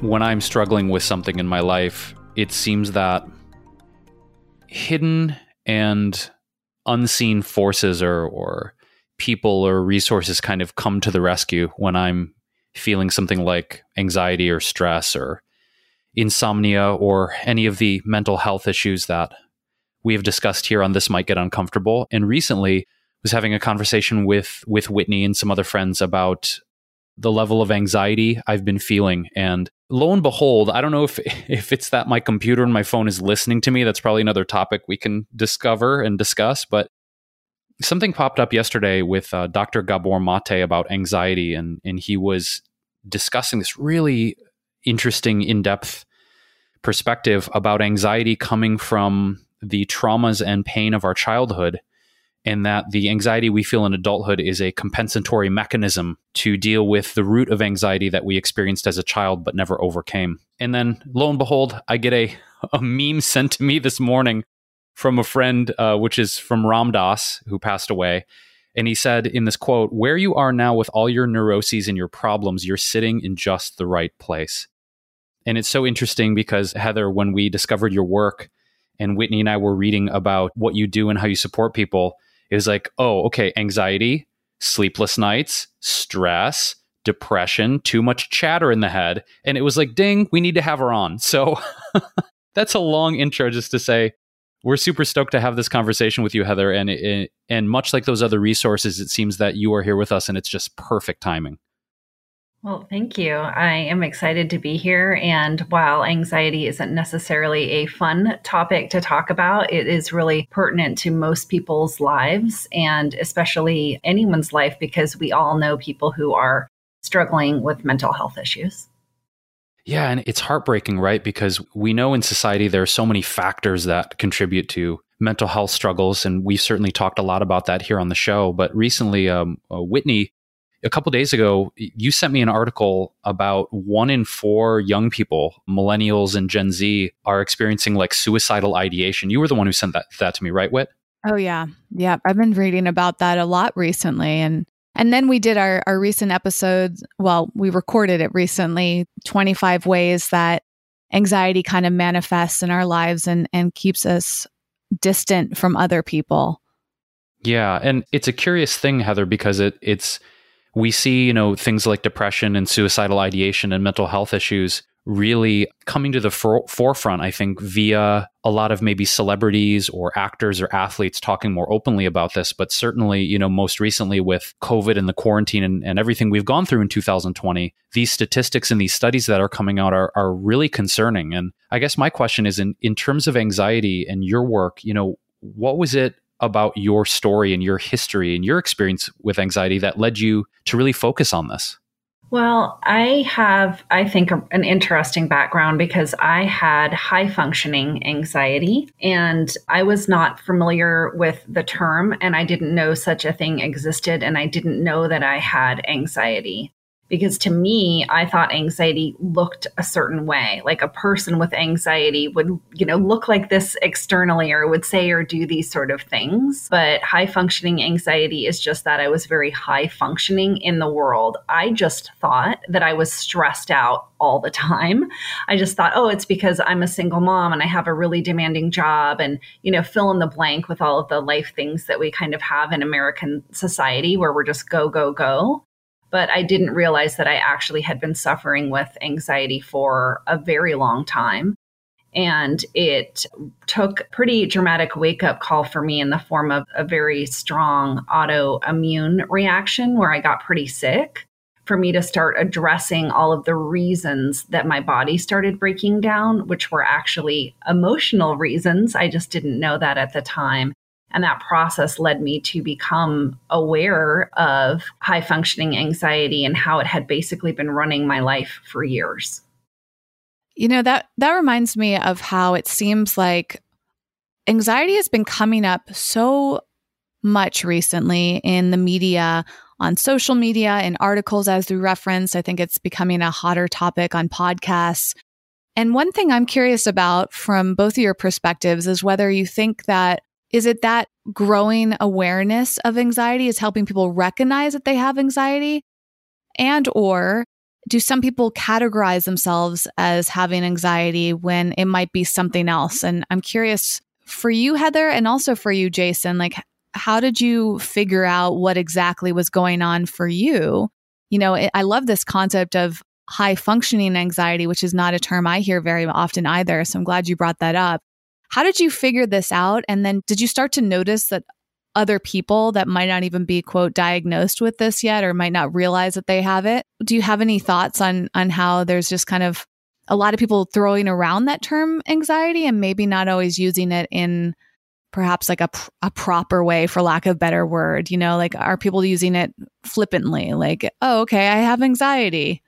when I'm struggling with something in my life, it seems that hidden and unseen forces or, or people or resources kind of come to the rescue when I'm feeling something like anxiety or stress or insomnia or any of the mental health issues that we have discussed here on this might get uncomfortable. And recently was having a conversation with with Whitney and some other friends about the level of anxiety I've been feeling and lo and behold, I don't know if if it's that my computer and my phone is listening to me. That's probably another topic we can discover and discuss. But something popped up yesterday with uh, Dr. Gabor Mate about anxiety, and and he was discussing this really interesting, in depth perspective about anxiety coming from the traumas and pain of our childhood and that the anxiety we feel in adulthood is a compensatory mechanism to deal with the root of anxiety that we experienced as a child but never overcame. And then lo and behold, I get a, a meme sent to me this morning from a friend, uh, which is from Ram Dass, who passed away. And he said in this quote, Where you are now with all your neuroses and your problems, you're sitting in just the right place. And it's so interesting because, Heather, when we discovered your work and Whitney and I were reading about what you do and how you support people, it was like, oh, okay, anxiety, sleepless nights, stress, depression, too much chatter in the head. And it was like, ding, we need to have her on. So that's a long intro just to say, we're super stoked to have this conversation with you, Heather. And, and much like those other resources, it seems that you are here with us and it's just perfect timing. Well, thank you. I am excited to be here. And while anxiety isn't necessarily a fun topic to talk about, it is really pertinent to most people's lives and especially anyone's life because we all know people who are struggling with mental health issues. Yeah, and it's heartbreaking, right? Because we know in society there are so many factors that contribute to mental health struggles. And we've certainly talked a lot about that here on the show. But recently, um, uh, Whitney a couple days ago, you sent me an article about one in four young people, millennials and Gen Z, are experiencing like suicidal ideation. You were the one who sent that, that to me, right, Whit? Oh yeah. Yeah. I've been reading about that a lot recently. And and then we did our, our recent episode. Well, we recorded it recently, 25 ways that anxiety kind of manifests in our lives and, and keeps us distant from other people. Yeah. And it's a curious thing, Heather, because it it's we see, you know, things like depression and suicidal ideation and mental health issues really coming to the for- forefront, I think, via a lot of maybe celebrities or actors or athletes talking more openly about this. But certainly, you know, most recently with COVID and the quarantine and, and everything we've gone through in 2020, these statistics and these studies that are coming out are, are really concerning. And I guess my question is in, in terms of anxiety and your work, you know, what was it about your story and your history and your experience with anxiety that led you to really focus on this? Well, I have, I think, an interesting background because I had high functioning anxiety and I was not familiar with the term and I didn't know such a thing existed and I didn't know that I had anxiety because to me i thought anxiety looked a certain way. Like a person with anxiety would you know look like this externally or would say or do these sort of things. But high functioning anxiety is just that i was very high functioning in the world. I just thought that i was stressed out all the time. I just thought oh it's because i'm a single mom and i have a really demanding job and you know fill in the blank with all of the life things that we kind of have in american society where we're just go go go but I didn't realize that I actually had been suffering with anxiety for a very long time. And it took pretty dramatic wake up call for me in the form of a very strong autoimmune reaction where I got pretty sick for me to start addressing all of the reasons that my body started breaking down, which were actually emotional reasons. I just didn't know that at the time. And that process led me to become aware of high functioning anxiety and how it had basically been running my life for years. You know, that that reminds me of how it seems like anxiety has been coming up so much recently in the media, on social media, in articles as we referenced. I think it's becoming a hotter topic on podcasts. And one thing I'm curious about from both of your perspectives is whether you think that is it that growing awareness of anxiety is helping people recognize that they have anxiety? And or do some people categorize themselves as having anxiety when it might be something else? And i'm curious for you heather and also for you jason like how did you figure out what exactly was going on for you? You know i love this concept of high functioning anxiety which is not a term i hear very often either so i'm glad you brought that up how did you figure this out? And then did you start to notice that other people that might not even be quote diagnosed with this yet or might not realize that they have it? Do you have any thoughts on on how there's just kind of a lot of people throwing around that term anxiety and maybe not always using it in perhaps like a, a proper way for lack of better word you know like are people using it flippantly like oh okay i have anxiety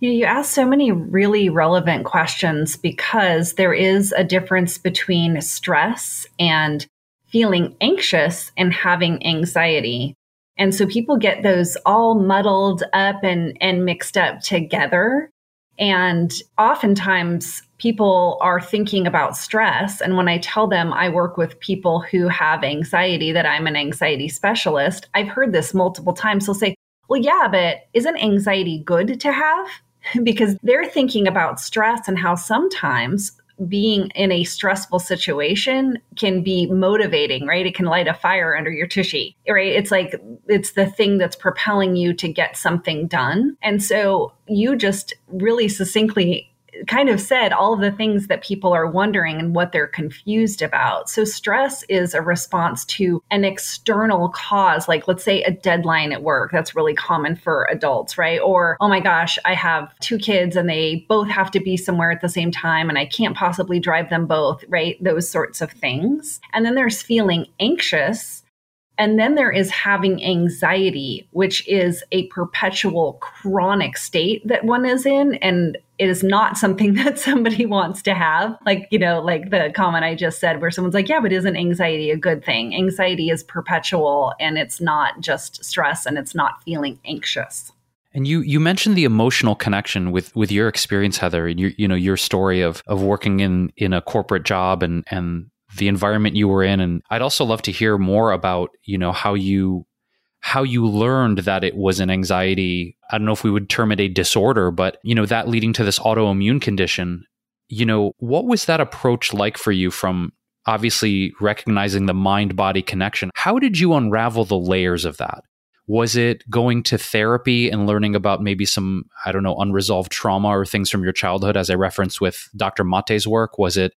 you, you ask so many really relevant questions because there is a difference between stress and feeling anxious and having anxiety. And so people get those all muddled up and, and mixed up together. And oftentimes people are thinking about stress. And when I tell them I work with people who have anxiety, that I'm an anxiety specialist, I've heard this multiple times. They'll say, well, yeah, but isn't anxiety good to have? because they're thinking about stress and how sometimes being in a stressful situation can be motivating, right? It can light a fire under your tushy, right? It's like it's the thing that's propelling you to get something done. And so you just really succinctly kind of said all of the things that people are wondering and what they're confused about. So, stress is a response to an external cause, like let's say a deadline at work. That's really common for adults, right? Or, oh my gosh, I have two kids and they both have to be somewhere at the same time and I can't possibly drive them both, right? Those sorts of things. And then there's feeling anxious and then there is having anxiety, which is a perpetual chronic state that one is in. And it is not something that somebody wants to have. Like, you know, like the comment I just said, where someone's like, yeah, but isn't anxiety a good thing? Anxiety is perpetual and it's not just stress and it's not feeling anxious. And you you mentioned the emotional connection with with your experience, Heather, and your you know your story of of working in in a corporate job and and the environment you were in. And I'd also love to hear more about you know how you how you learned that it was an anxiety. I don't know if we would term it a disorder but you know that leading to this autoimmune condition. You know what was that approach like for you from obviously recognizing the mind body connection? How did you unravel the layers of that? Was it going to therapy and learning about maybe some i don't know unresolved trauma or things from your childhood as i referenced with dr mate's work? Was it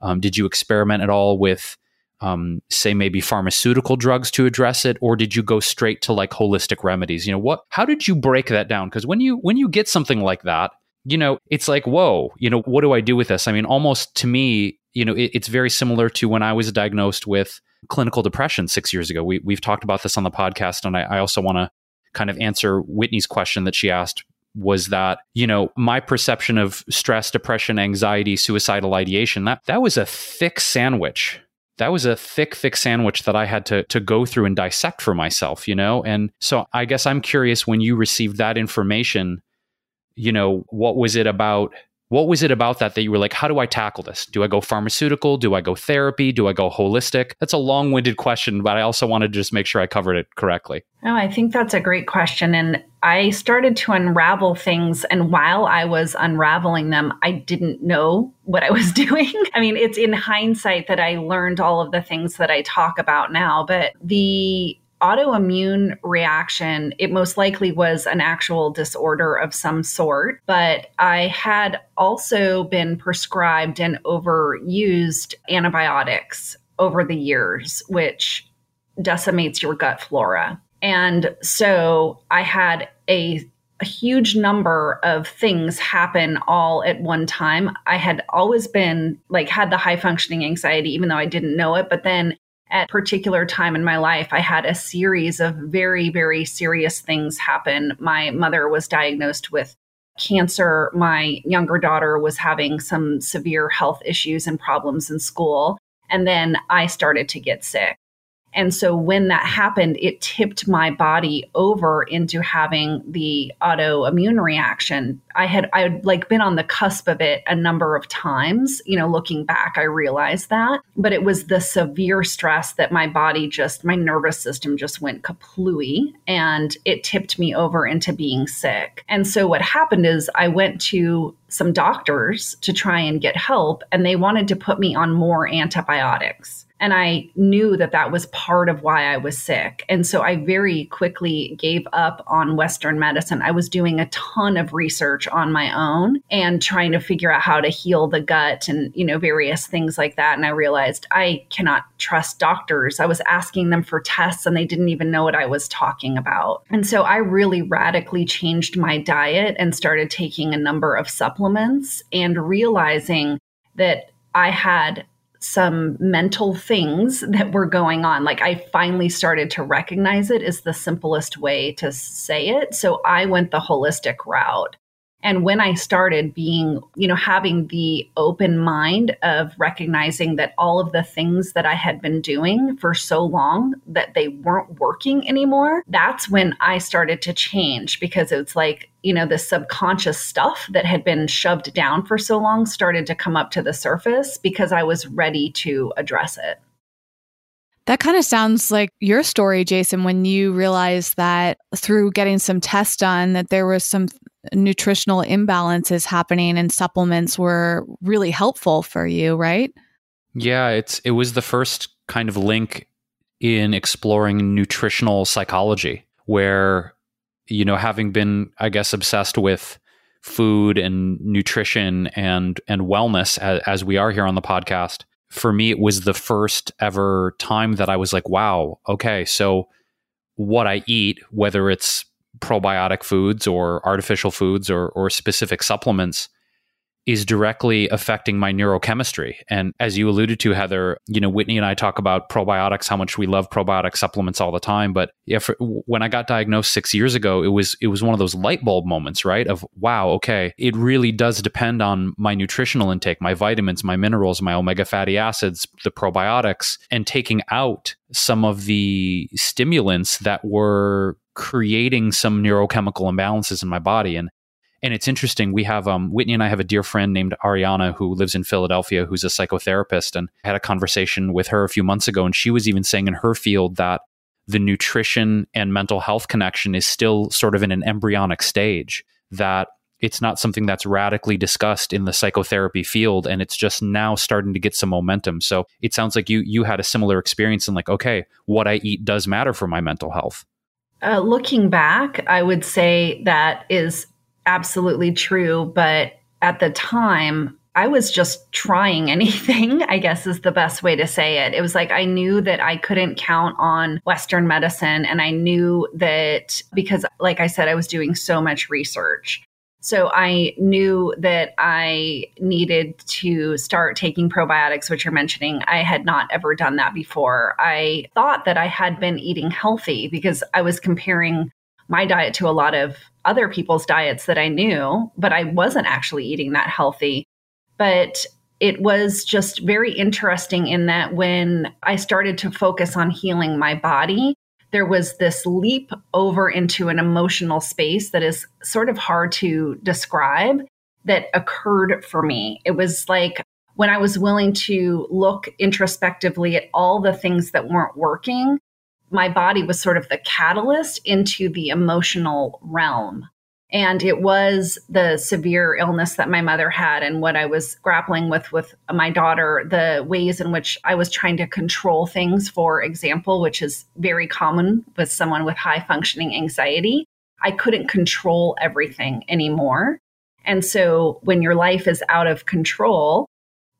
um, did you experiment at all with, um, say, maybe pharmaceutical drugs to address it, or did you go straight to like holistic remedies? You know, what? How did you break that down? Because when you when you get something like that, you know, it's like, whoa, you know, what do I do with this? I mean, almost to me, you know, it, it's very similar to when I was diagnosed with clinical depression six years ago. We we've talked about this on the podcast, and I, I also want to kind of answer Whitney's question that she asked was that you know my perception of stress depression anxiety suicidal ideation that that was a thick sandwich. That was a thick thick sandwich that i had to to go through and dissect for myself you know? And so i guess i'm curious when you received that information you know what was it about what was it about that that you were like how do i tackle this? Do i go pharmaceutical? Do i go therapy? Do i go holistic? That's a long-winded question but i also wanted to just make sure i covered it correctly. Oh i think that's a great question and i started to unravel things and while i was unraveling them i didn't know what i was doing. I mean it's in hindsight that i learned all of the things that i talk about now but the autoimmune reaction, it most likely was an actual disorder of some sort, but I had also been prescribed and overused antibiotics over the years, which decimates your gut flora. And so I had a a huge number of things happen all at one time. I had always been like had the high functioning anxiety even though I didn't know it, but then at particular time in my life i had a series of very very serious things happen my mother was diagnosed with cancer. My younger daughter was having some severe health issues and problems in school. And then I started to get sick. And so when that happened, it tipped my body over into having the autoimmune reaction. I had I had like been on the cusp of it a number of times. You know, looking back, I realized that. But it was the severe stress that my body just my nervous system just went kaplooey and it tipped me over into being sick. And so what happened is I went to some doctors to try and get help and they wanted to put me on more antibiotics. And I knew that that was part of why I was sick. And so I very quickly gave up on Western medicine. I was doing a ton of research on my own and trying to figure out how to heal the gut and, you know, various things like that. And I realized I cannot trust doctors. I was asking them for tests and they didn't even know what I was talking about. And so I really radically changed my diet and started taking a number of supplements and realizing that I had some mental things that were going on. Like I finally started to recognize it is the simplest way to say it. So I went the holistic route. And when I started being, you know, having the open mind of recognizing that all of the things that I had been doing for so long that they weren't working anymore, that's when I started to change because it's like, you know, the subconscious stuff that had been shoved down for so long started to come up to the surface because I was ready to address it. That kind of sounds like your story, Jason, when you realized that through getting some tests done that there was some nutritional imbalances happening and supplements were really helpful for you, right? Yeah, it's it was the first kind of link in exploring nutritional psychology where you know having been I guess obsessed with food and nutrition and and wellness as, as we are here on the podcast for me it was the first ever time that I was like wow okay so what I eat whether it's probiotic foods or artificial foods or, or specific supplements is directly affecting my neurochemistry. And as you alluded to, Heather, you know, Whitney and I talk about probiotics, how much we love probiotic supplements all the time. But when I got diagnosed six years ago, it was it was one of those light bulb moments, right? Of wow, okay, it really does depend on my nutritional intake, my vitamins, my minerals, my omega fatty acids, the probiotics, and taking out some of the stimulants that were creating some neurochemical imbalances in my body. And and it's interesting. We have um, Whitney and I have a dear friend named Ariana who lives in Philadelphia, who's a psychotherapist, and had a conversation with her a few months ago, and she was even saying in her field that the nutrition and mental health connection is still sort of in an embryonic stage. That it's not something that's radically discussed in the psychotherapy field, and it's just now starting to get some momentum. So it sounds like you you had a similar experience, and like, okay, what I eat does matter for my mental health. Uh, looking back, I would say that is absolutely true. But at the time, I was just trying anything, I guess is the best way to say it. It was like I knew that I couldn't count on Western medicine. And I knew that because, like I said, I was doing so much research. So I knew that I needed to start taking probiotics, which you're mentioning. I had not ever done that before. I thought that I had been eating healthy because I was comparing my diet to a lot of other people's diets that I knew, but I wasn't actually eating that healthy. But it was just very interesting in that when I started to focus on healing my body, there was this leap over into an emotional space that is sort of hard to describe that occurred for me. It was like when I was willing to look introspectively at all the things that weren't working, my body was sort of the catalyst into the emotional realm. And it was the severe illness that my mother had and what I was grappling with with my daughter, the ways in which I was trying to control things, for example, which is very common with someone with high functioning anxiety. I couldn't control everything anymore. And so when your life is out of control,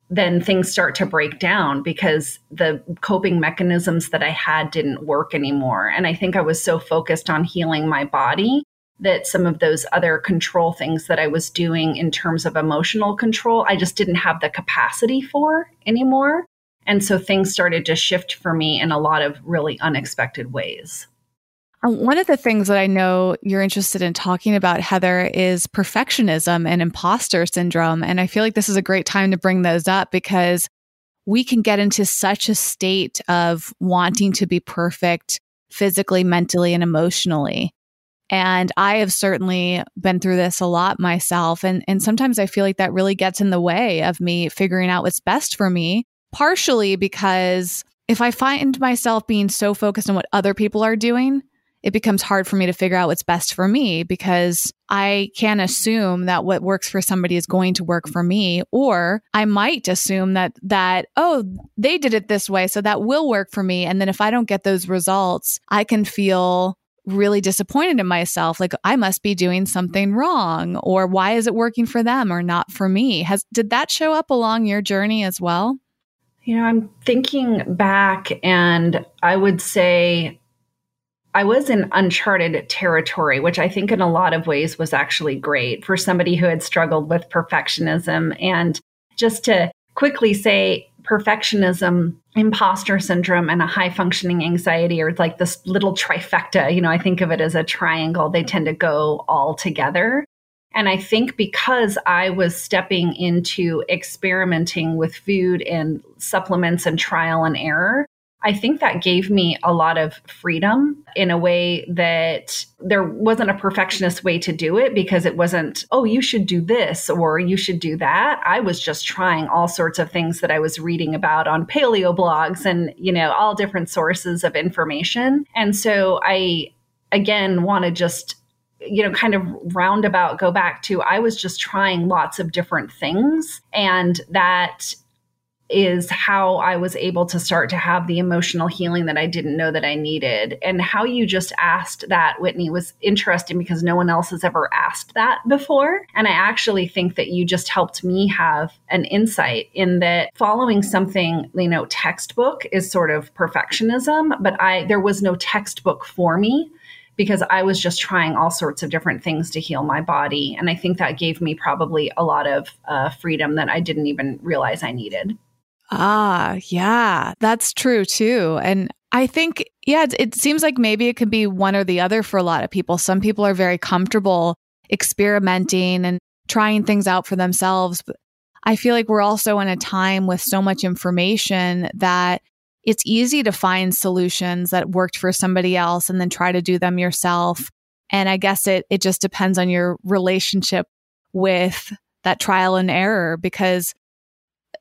then things start to break down because the coping mechanisms that I had didn't work anymore. And I think I was so focused on healing my body that some of those other control things that I was doing in terms of emotional control, I just didn't have the capacity for anymore. And so things started to shift for me in a lot of really unexpected ways. Um, one of the things that I know you're interested in talking about, Heather, is perfectionism and imposter syndrome. And I feel like this is a great time to bring those up because we can get into such a state of wanting to be perfect physically, mentally, and emotionally. And I have certainly been through this a lot myself. And, and sometimes I feel like that really gets in the way of me figuring out what's best for me, partially because if I find myself being so focused on what other people are doing, it becomes hard for me to figure out what's best for me because I can assume that what works for somebody is going to work for me or I might assume that that oh they did it this way so that will work for me and then if I don't get those results I can feel really disappointed in myself like I must be doing something wrong or why is it working for them or not for me has did that show up along your journey as well you know I'm thinking back and I would say I was in uncharted territory, which I think in a lot of ways was actually great for somebody who had struggled with perfectionism. And just to quickly say, perfectionism, imposter syndrome, and a high functioning anxiety are like this little trifecta. You know, I think of it as a triangle, they tend to go all together. And I think because I was stepping into experimenting with food and supplements and trial and error, I think that gave me a lot of freedom in a way that there wasn't a perfectionist way to do it because it wasn't, oh, you should do this or you should do that. I was just trying all sorts of things that I was reading about on paleo blogs and, you know, all different sources of information. And so I, again, want to just you know, kind of roundabout go back to I was just trying lots of different things. And that is how I was able to start to have the emotional healing that I didn't know that I needed. And how you just asked that, Whitney, was interesting because no one else has ever asked that before. And I actually think that you just helped me have an insight in that following something, you know, textbook is sort of perfectionism, but I there was no textbook for me because I was just trying all sorts of different things to heal my body. And I think that gave me probably a lot of uh, freedom that I didn't even realize I needed. Ah, yeah, that's true too. And I think, yeah, it, it seems like maybe it could be one or the other for a lot of people. Some people are very comfortable experimenting and trying things out for themselves. But I feel like we're also in a time with so much information that it's easy to find solutions that worked for somebody else and then try to do them yourself. And I guess it it just depends on your relationship with that trial and error because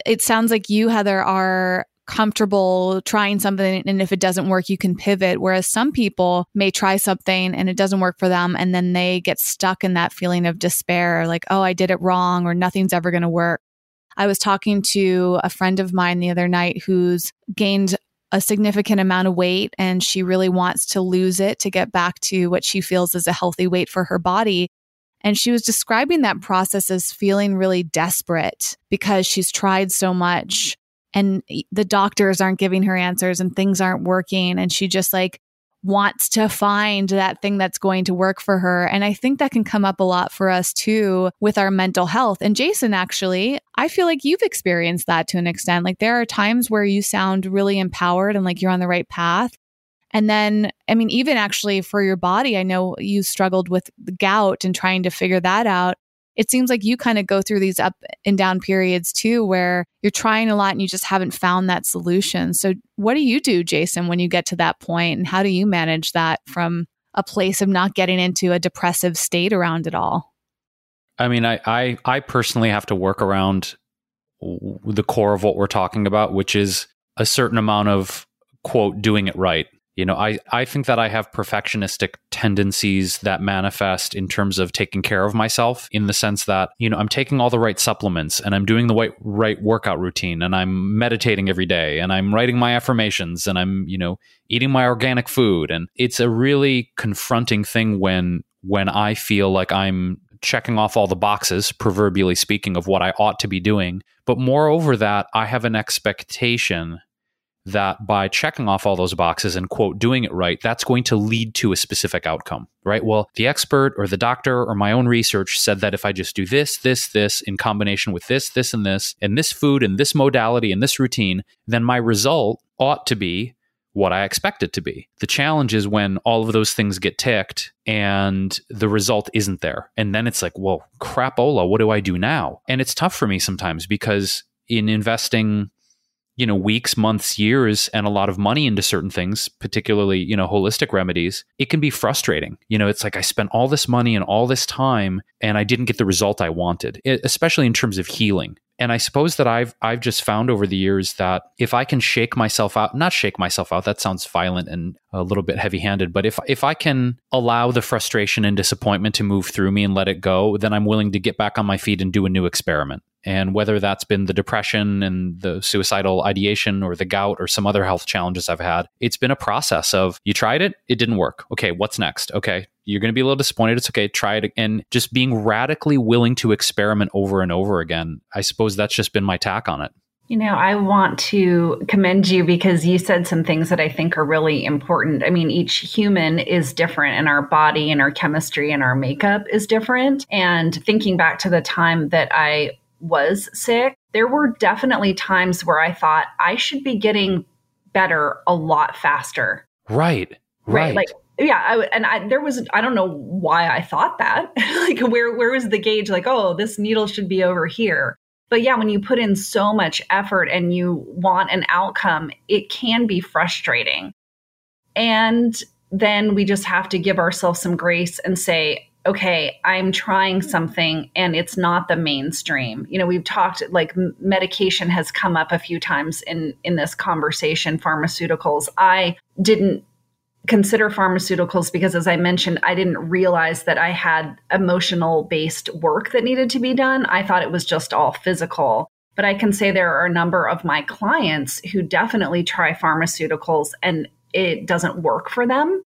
it sounds like you, Heather, are comfortable trying something and if it doesn't work you can pivot whereas some people may try something and it doesn't work for them and then they get stuck in that feeling of despair like oh I did it wrong or nothing's ever going to work. I was talking to a friend of mine the other night who's gained a significant amount of weight and she really wants to lose it to get back to what she feels is a healthy weight for her body and she was describing that process as feeling really desperate because she's tried so much and the doctors aren't giving her answers and things aren't working. And she just like wants to find that thing that's going to work for her. And I think that can come up a lot for us too with our mental health. And Jason, actually, I feel like you've experienced that to an extent. Like there are times where you sound really empowered and like you're on the right path. And then, I mean, even actually for your body, I know you struggled with gout and trying to figure that out. It seems like you kind of go through these up and down periods too, where you're trying a lot and you just haven't found that solution. So, what do you do, Jason, when you get to that point, and how do you manage that from a place of not getting into a depressive state around it all? I mean, I, I, I personally have to work around the core of what we're talking about, which is a certain amount of quote doing it right you know i i think that i have perfectionistic tendencies that manifest in terms of taking care of myself in the sense that you know i'm taking all the right supplements and i'm doing the right right workout routine and i'm meditating every day and i'm writing my affirmations and i'm you know eating my organic food. And it's a really confronting thing when when i feel like i'm checking off all the boxes proverbially speaking of what i ought to be doing. But moreover that i have an expectation that by checking off all those boxes and quote doing it right that's going to lead to a specific outcome right well the expert or the doctor or my own research said that if i just do this this this in combination with this this and this and this food and this modality and this routine then my result ought to be what I expect it to be. The challenge is when all of those things get ticked and the result isn't there. And then it's like, well, crapola, what do I do now? And it's tough for me sometimes because in investing you know weeks months years and a lot of money into certain things particularly you know holistic remedies it can be frustrating. You know it's like i spent all this money and all this time and i didn't get the result i wanted especially in terms of healing. And i suppose that i've i've just found over the years that if i can shake myself out not shake myself out that sounds violent and a little bit heavy-handed but if if i can allow the frustration and disappointment to move through me and let it go then i'm willing to get back on my feet and do a new experiment and whether that's been the depression and the suicidal ideation or the gout or some other health challenges I've had, it's been a process of you tried it, it didn't work. Okay, what's next? Okay, you're going to be a little disappointed. It's okay. Try it. And just being radically willing to experiment over and over again. I suppose that's just been my tack on it. You know, I want to commend you because you said some things that I think are really important. I mean, each human is different, and our body and our chemistry and our makeup is different. And thinking back to the time that I was sick, there were definitely times where I thought I should be getting better a lot faster. Right. Right. right? Like yeah, I, and I, there was I don't know why I thought that. like where where was the gauge like, oh, this needle should be over here. But yeah, when you put in so much effort and you want an outcome, it can be frustrating. And then we just have to give ourselves some grace and say, okay, I'm trying something and it's not the mainstream. You know, we've talked like medication has come up a few times in in this conversation, pharmaceuticals. I didn't consider pharmaceuticals because as I mentioned, I didn't realize that I had emotional based work that needed to be done. I thought it was just all physical. But I can say there are a number of my clients who definitely try pharmaceuticals and it doesn't work for them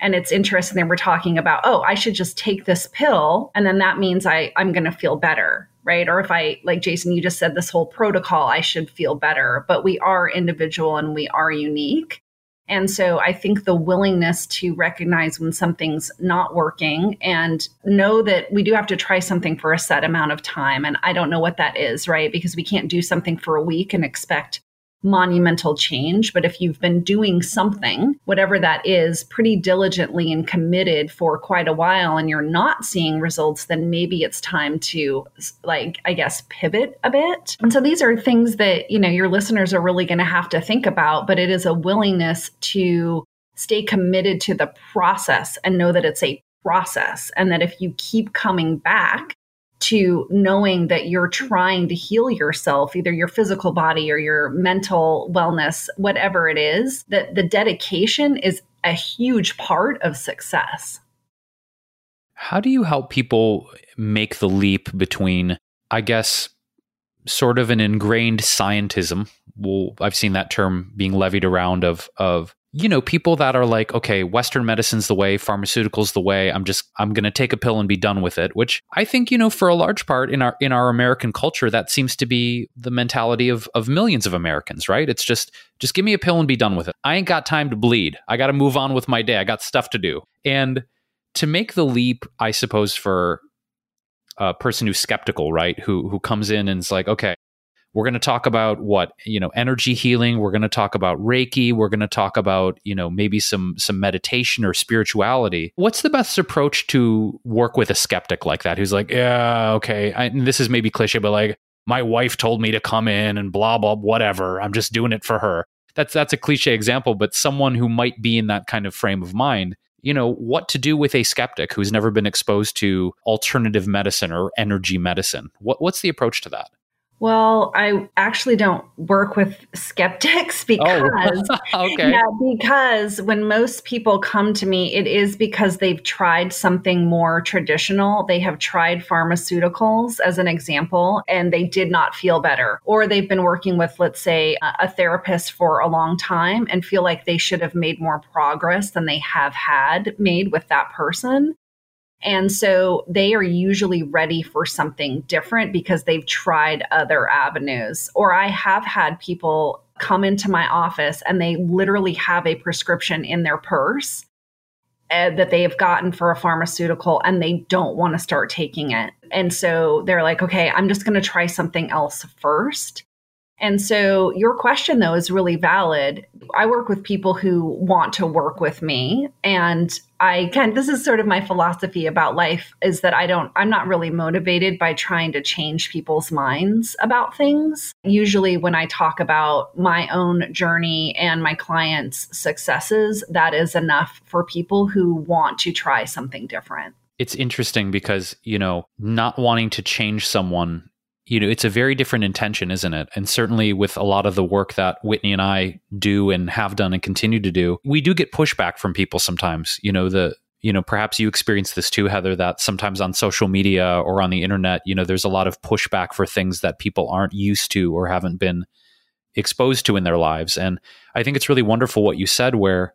and it's interesting that we're talking about oh i should just take this pill and then that means i i'm going to feel better right or if i like jason you just said this whole protocol i should feel better but we are individual and we are unique and so I think the willingness to recognize when something's not working and know that we do have to try something for a set amount of time. And I don't know what that is, right? Because we can't do something for a week and expect monumental change, but if you've been doing something, whatever that is, pretty diligently and committed for quite a while and you're not seeing results, then maybe it's time to, like, I guess, pivot a bit. And so these are things that, you know, your listeners are really going to have to think about, but it is a willingness to stay committed to the process and know that it's a process and that if you keep coming back to knowing that you're trying to heal yourself, either your physical body or your mental wellness, whatever it is, that the dedication is a huge part of success. How do you help people make the leap between, I guess, sort of an ingrained scientism? Well, I've seen that term being levied around of of you know, people that are like, okay, Western medicine's the way, pharmaceuticals the way. I'm just, I'm going to take a pill and be done with it. Which I think, you know, for a large part in our in our American culture, that seems to be the mentality of of millions of Americans, right? It's just, just give me a pill and be done with it. I ain't got time to bleed. I got to move on with my day. I got stuff to do. And to make the leap, I suppose, for a person who's skeptical, right, who who comes in and is like, okay, we're going to talk about what you know energy healing. We're going to talk about reiki. We're going to talk about you know maybe some some meditation or spirituality. What's the best approach to work with a skeptic like that who's like yeah okay I, this is maybe cliche but like my wife told me to come in and blah blah whatever. I'm just doing it for her. That's that's a cliche example but someone who might be in that kind of frame of mind you know what to do with a skeptic who's never been exposed to alternative medicine or energy medicine. What, what's the approach to that well, I actually don't work with skeptics oh, because oh. okay. yeah, because when most people come to me, it is because they've tried something more traditional. They have tried pharmaceuticals as an example and they did not feel better. Or they've been working with, let's say, a therapist for a long time and feel like they should have made more progress than they have had made with that person. And so they are usually ready for something different because they've tried other avenues. Or I have had people come into my office and they literally have a prescription in their purse uh, that they have gotten for a pharmaceutical and they don't want to start taking it. And so they're like, okay, I'm just going to try something else first. And so your question though is really valid. I work with people who want to work with me and I can this is sort of my philosophy about life is that I don't I'm not really motivated by trying to change people's minds about things. Usually when I talk about my own journey and my clients' successes, that is enough for people who want to try something different. It's interesting because, you know, not wanting to change someone you know, it's a very different intention, isn't it? And certainly with a lot of the work that Whitney and I do and have done and continue to do, we do get pushback from people sometimes. You know, the you know, perhaps you experience this too, Heather, that sometimes on social media or on the internet, you know, there's a lot of pushback for things that people aren't used to or haven't been exposed to in their lives. And I think it's really wonderful what you said where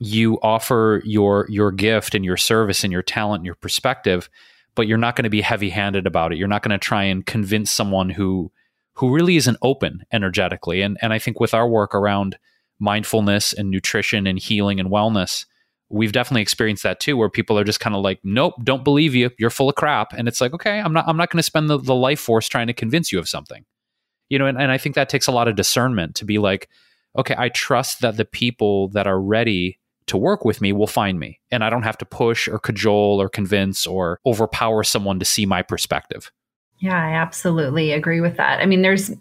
you offer your your gift and your service and your talent and your perspective but you're not going to be heavy-handed about it. You're not going to try and convince someone who who really isn't open energetically. And and I think with our work around mindfulness and nutrition and healing and wellness, we've definitely experienced that too, where people are just kind of like, nope, don't believe you. You're full of crap. And it's like, okay, I'm not I'm not going to spend the, the life force trying to convince you of something. You know, and, and I think that takes a lot of discernment to be like, okay, I trust that the people that are ready to work with me will find me. And I don't have to push or cajole or convince or overpower someone to see my perspective. Yeah, I absolutely agree with that. I mean, there's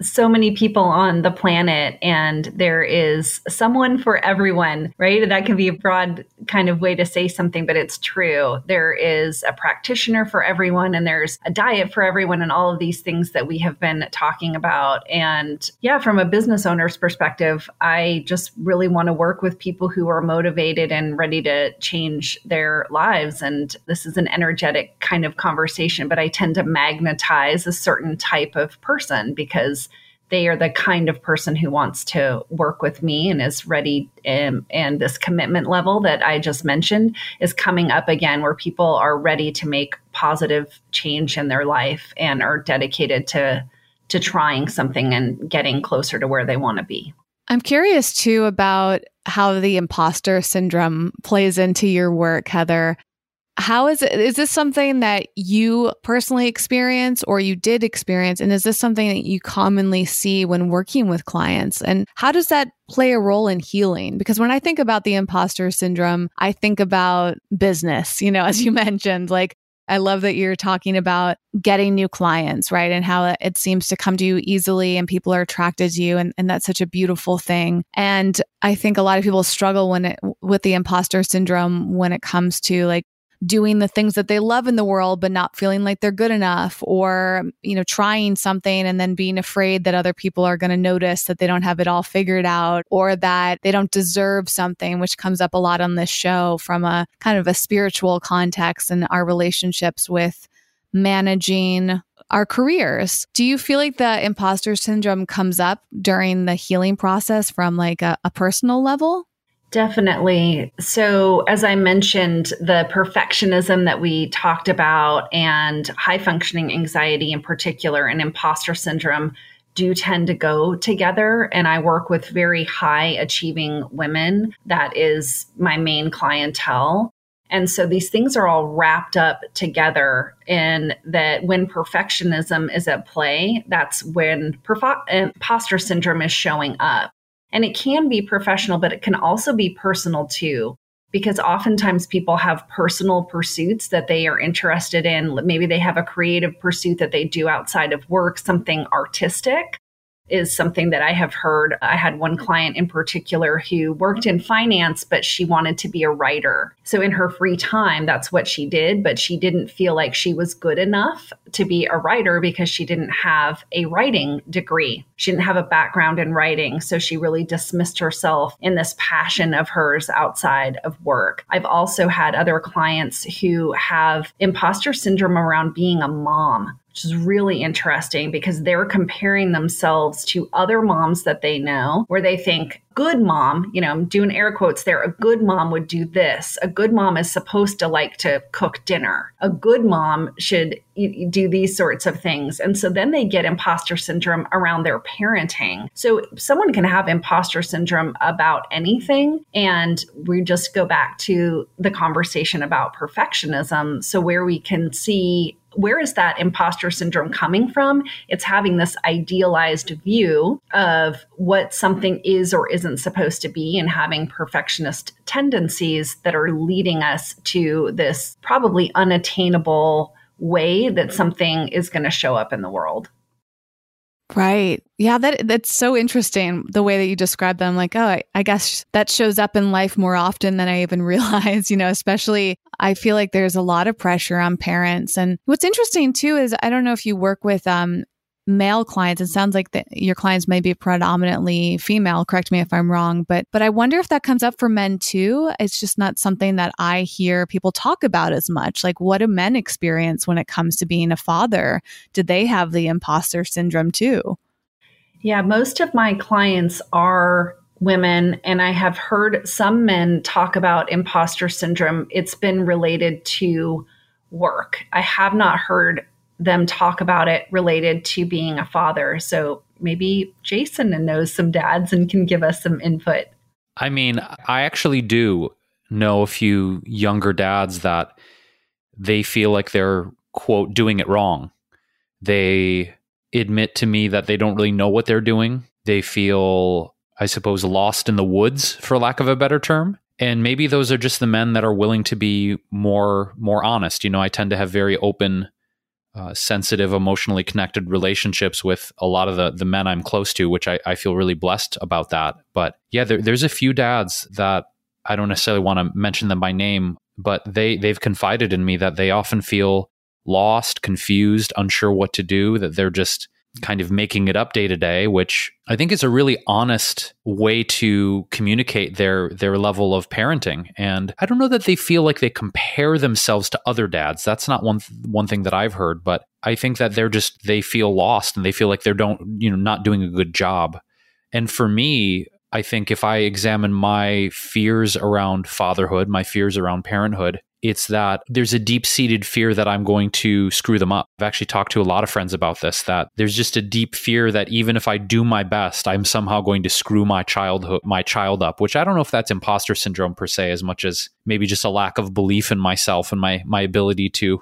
so many people on the planet and there is someone for everyone, right? That can be a broad kind of way to say something, but it's true. There is a practitioner for everyone and there's a diet for everyone and all of these things that we have been talking about. And yeah, from a business owner's perspective, I just really want to work with people who are motivated and ready to change their lives. And this is an energetic kind of conversation, but I tend to magnetize a certain type of person because they are the kind of person who wants to work with me and is ready and, and this commitment level that i just mentioned is coming up again where people are ready to make positive change in their life and are dedicated to to trying something and getting closer to where they want to be. I'm curious too about how the imposter syndrome plays into your work heather how is it is this something that you personally experience or you did experience and is this something that you commonly see when working with clients and how does that play a role in healing because when i think about the imposter syndrome i think about business you know as you mentioned like I love that you're talking about getting new clients, right? And how it seems to come to you easily and people are attracted to you. And, and that's such a beautiful thing. And I think a lot of people struggle when it, with the imposter syndrome when it comes to like doing the things that they love in the world but not feeling like they're good enough or you know trying something and then being afraid that other people are going to notice that they don't have it all figured out or that they don't deserve something which comes up a lot on this show from a kind of a spiritual context and our relationships with managing our careers. Do you feel like the imposter syndrome comes up during the healing process from like a, a personal level? Definitely. So, as I mentioned, the perfectionism that we talked about and high functioning anxiety in particular and imposter syndrome do tend to go together. And I work with very high achieving women. That is my main clientele. And so these things are all wrapped up together in that when perfectionism is at play, that's when imposter syndrome is showing up. And it can be professional, but it can also be personal too. Because oftentimes people have personal pursuits that they are interested in. Maybe they have a creative pursuit that they do outside of work, something artistic is something that I have heard. I had one mm-hmm. client in particular who worked in finance, but she wanted to be a writer. So in her free time, that's what she did, but she didn't feel like she was good enough to be a writer because she didn't have a writing degree. She didn't have a background in writing. So she really dismissed herself in this passion of hers outside of work. I've also had other clients who have imposter syndrome around being a mom which is really interesting because they're comparing themselves to other moms that they know where they think good mom, you know, I'm doing air quotes there, a good mom would do this. A good mom is supposed to like to cook dinner. A good mom should do these sorts of things. And so then they get imposter syndrome around their parenting. So someone can have imposter syndrome about anything. And we just go back to the conversation about perfectionism. So where we can see where is that imposter syndrome coming from? It's having this idealized view of what something is or isn't supposed to be and having perfectionist tendencies that are leading us to this probably unattainable way that something is going to show up in the world. Right. Yeah, that that's so interesting the way that you describe them. Like, oh, I, I, guess that shows up in life more often than I even realize, you know, especially I feel like there's a lot of pressure on parents. And what's interesting too is I don't know if you work with um male clients. It sounds like the, your clients may be predominantly female. Correct me if I'm wrong, but but I wonder if that comes up for men too. It's just not something that I hear people talk about as much. Like, what do men experience when it comes to being a father? Did they have the imposter syndrome too? Yeah, most of my clients are women, and I have heard some men talk about imposter syndrome. It's been related to work. I have not heard them talk about it related to being a father. So maybe Jason knows some dads and can give us some input. I mean, I actually do know a few younger dads that they feel like they're, quote, doing it wrong. They admit to me that they don't really know what they're doing. They feel, I suppose, lost in the woods, for lack of a better term. And maybe those are just the men that are willing to be more more honest. You know, I tend to have very open uh, sensitive, emotionally connected relationships with a lot of the the men I'm close to, which I, I feel really blessed about that. But yeah, there, there's a few dads that I don't necessarily want to mention them by name, but they they've confided in me that they often feel lost, confused, unsure what to do. That they're just kind of making it up day to day, which I think is a really honest way to communicate their their level of parenting. And I don't know that they feel like they compare themselves to other dads. That's not one th- one thing that I've heard, but I think that they're just they feel lost and they feel like they're don't you know not doing a good job. And for me, I think if I examine my fears around fatherhood, my fears around parenthood, it's that there's a deep seated fear that I'm going to screw them up. I've actually talked to a lot of friends about this that there's just a deep fear that even if I do my best, I'm somehow going to screw my childhood my child up, which I don't know if that's imposter syndrome per se as much as maybe just a lack of belief in myself and my my ability to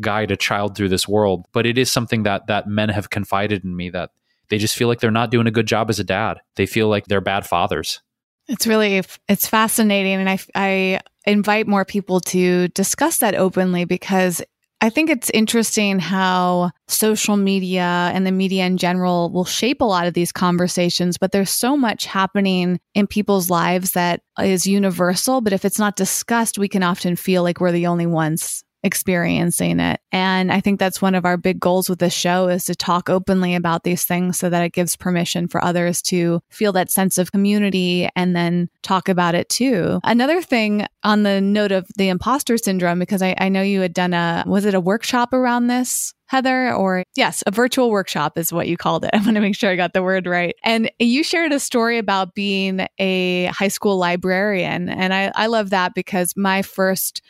guide a child through this world. But it is something that that men have confided in me that they just feel like they're not doing a good job as a dad. They feel like they're bad fathers. It's really it's fascinating and I I invite more people to discuss that openly because I think it's interesting how social media and the media in general will shape a lot of these conversations, but there's so much happening in people's lives that is universal. But if it's not discussed, we can often feel like we're the only ones experiencing it. And I think that's one of our big goals with this show is to talk openly about these things so that it gives permission for others to feel that sense of community and then talk about it too. Another thing on the note of the imposter syndrome, because I, I know you had done a, was it a workshop around this? Heather, or yes, a virtual workshop is what you called it. I want to make sure I got the word right. And you shared a story about being a high school librarian. And I, I love that because my first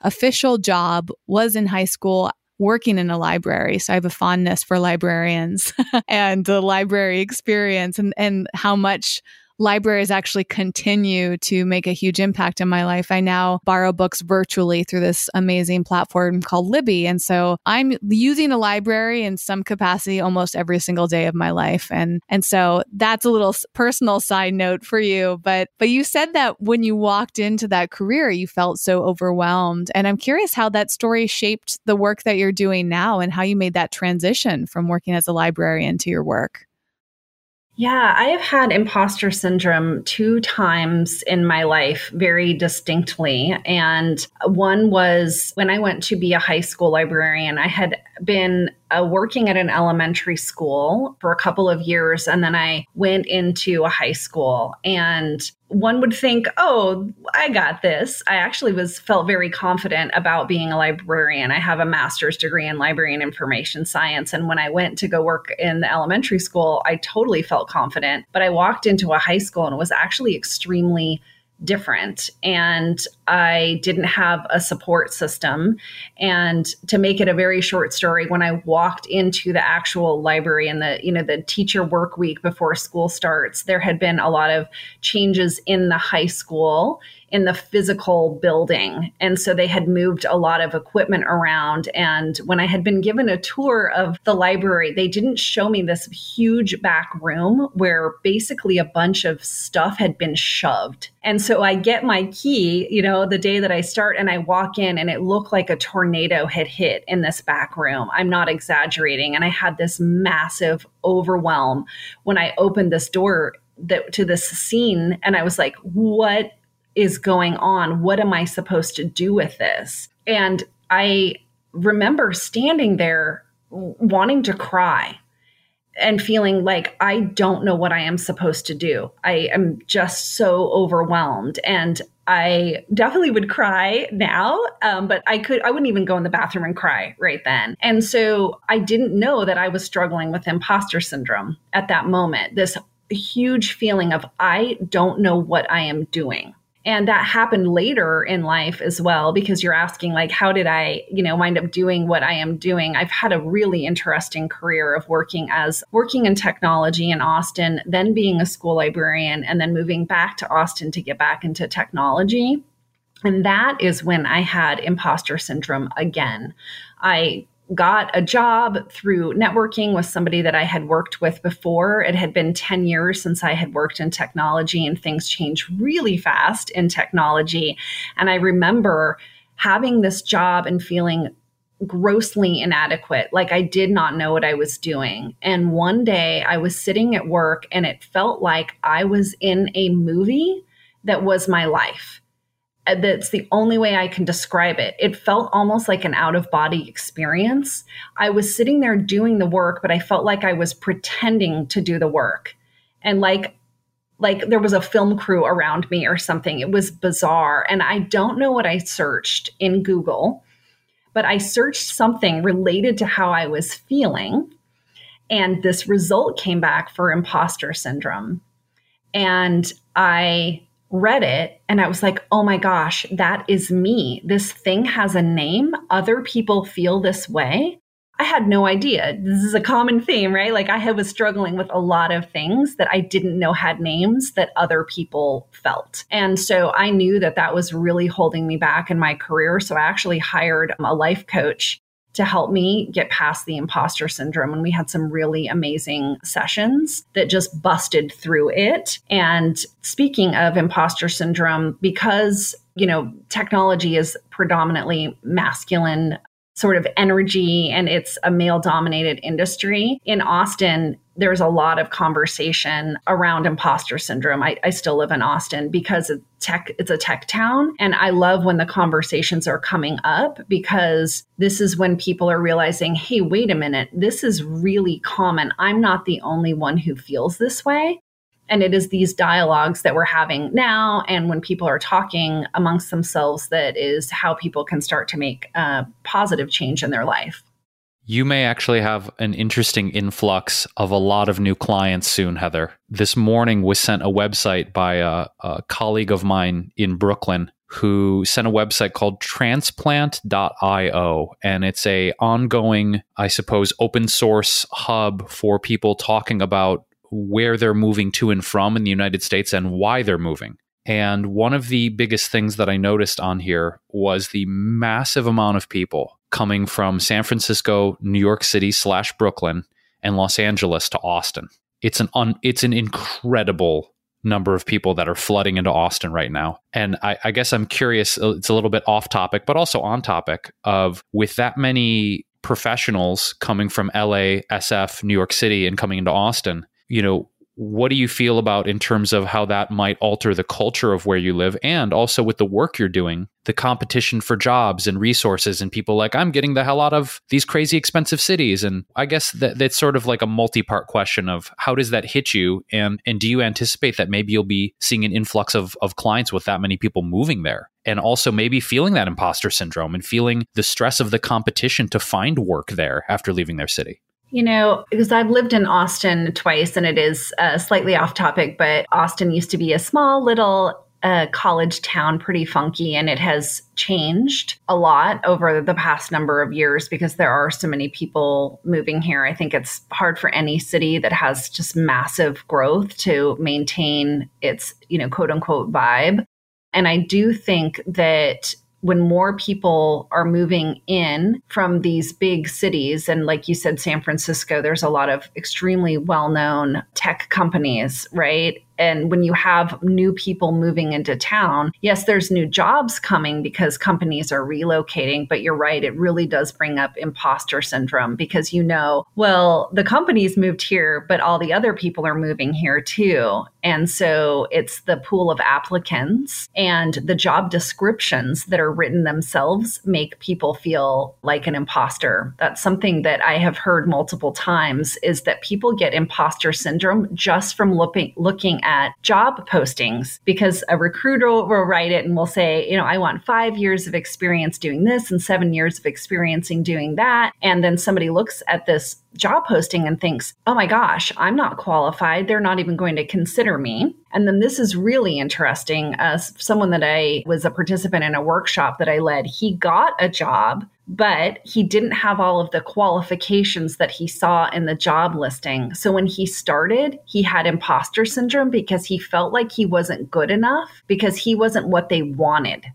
official job was in high school working in a library. So I have a fondness for librarians and the library experience and, and how much libraries actually continue to make a huge impact in my life. I now borrow books virtually through this amazing platform called Libby. And so I'm using a library in some capacity almost every single day of my life. And, and so that's a little personal side note for you. But, but you said that when you walked into that career, you felt so overwhelmed. And I'm curious how that story shaped the work that you're doing now and how you made that transition from working as a librarian to your work. Yeah, I have had imposter syndrome two times in my life very distinctly. And one was when I went to be a high school librarian. I had been uh, working at an elementary school for a couple of years, and then I went into a high school. And one would think, "Oh, I got this." I actually was felt very confident about being a librarian. I have a master's degree in library and information science, and when I went to go work in the elementary school, I totally felt confident. But I walked into a high school and was actually extremely different and I didn't have a support system. And to make it a very short story, when I walked into the actual library and the, you know, the teacher work week before school starts, there had been a lot of changes in the high school in the physical building. And so they had moved a lot of equipment around. And when I had been given a tour of the library, they didn't show me this huge back room where basically a bunch of stuff had been shoved. And so I get my key, you know, the day that I start and I walk in and it looked like a tornado had hit in this back room. I'm not exaggerating. And I had this massive overwhelm when I opened this door that, to this scene and I was like, what is going on? What am I supposed to do with this? And I remember standing there wanting to cry and feeling like I don't know what I am supposed to do. I am just so overwhelmed. And I definitely would cry now, um, but I could, I wouldn't even go in the bathroom and cry right then. And so I didn't know that I was struggling with imposter syndrome at that moment. This huge feeling of, I don't know what I am doing and that happened later in life as well because you're asking like how did i you know wind up doing what i am doing? I've had a really interesting career of working as working in technology in austin then being a school librarian and then moving back to austin to get back into technology. And that is when i had imposter syndrome again. I got a job through networking with somebody that I had worked with before. It had been 10 years since I had worked in technology, and things change really fast in technology. And I remember having this job and feeling grossly inadequate. Like I did not know what I was doing. And one day I was sitting at work and it felt like I was in a movie that was my life Uh, that's the only way I can describe it. It felt almost like an out of body experience. I was sitting there doing the work, but I felt like I was pretending to do the work. And like like there was a film crew around me or something. It was bizarre. And I don't know what I searched in Google, but I searched something related to how I was feeling. And this result came back for imposter syndrome. And I read it and I was like, oh my gosh, that is me. This thing has a name. Other people feel this way. I had no idea. This is a common theme, right? Like I was struggling with a lot of things that I didn't know had names that other people felt. And so I knew that that was really holding me back in my career. So I actually hired a life coach to help me get past the imposter syndrome. And we had some really amazing sessions that just busted through it. And speaking of imposter syndrome, because you know, technology is predominantly masculine sort of energy and it's a male dominated industry. In Austin, there's a lot of conversation around imposter syndrome. I, I still live in Austin because tech, it's a tech town. And I love when the conversations are coming up because this is when people are realizing, hey, wait a minute, this is really common. I'm not the only one who feels this way. And it is these dialogues that we're having now. And when people are talking amongst themselves, that is how people can start to make a positive change in their life. You may actually have an interesting influx of a lot of new clients soon, Heather. This morning was sent a website by a, a colleague of mine in Brooklyn who sent a website called transplant.io and it's a ongoing i suppose open source hub for people talking about where they're moving to and from in the United States and why they're moving. And one of the biggest things that I noticed on here was the massive amount of people coming from San Francisco, New York City slash Brooklyn, and Los Angeles to Austin. It's an un, it's an incredible number of people that are flooding into Austin right now. And I, I guess I'm curious. Uh, it's a little bit off topic, but also on topic. Of with that many professionals coming from LA, SF, New York City, and coming into Austin, you know, what do you feel about in terms of how that might alter the culture of where you live? And also with the work you're doing the competition for jobs and resources and people like i'm getting the hell out of these crazy expensive cities. And i guess that that's sort of like a multi-part question of how does that hit you? And and do you anticipate that maybe you'll be seeing an influx of of clients with that many people moving there? And also maybe feeling that imposter syndrome and feeling the stress of the competition to find work there after leaving their city you know, because I've lived in Austin twice and it is uh, slightly off topic, but Austin used to be a small little uh, college town, pretty funky, and it has changed a lot over the past number of years because there are so many people moving here. I think it's hard for any city that has just massive growth to maintain its, you know, quote unquote vibe. And I do think that when more people are moving in from these big cities, and like you said, San Francisco, there's a lot of extremely well known tech companies, right? And when you have new people moving into town, yes, there's new jobs coming because companies are relocating. But you're right, it really does bring up imposter syndrome because you know, well, the company's moved here, but all the other people are moving here too. And so it's the pool of applicants and the job descriptions that are written themselves make people feel like an imposter. That's something that I have heard multiple times is that people get imposter syndrome just from looking looking at job postings because a recruiter will write it and will say, you know, I want five years of experience doing this and seven years of experiencing doing that. And then somebody looks at this job posting and thinks, oh my gosh, I'm not qualified. They're not even going to consider me. And then this is really interesting. As someone that I was a participant in a workshop that I led, he got a job but he didn't have all of the qualifications that he saw in the job listing. So when he started, he had imposter syndrome because he felt like he wasn't good enough because he wasn't what they wanted.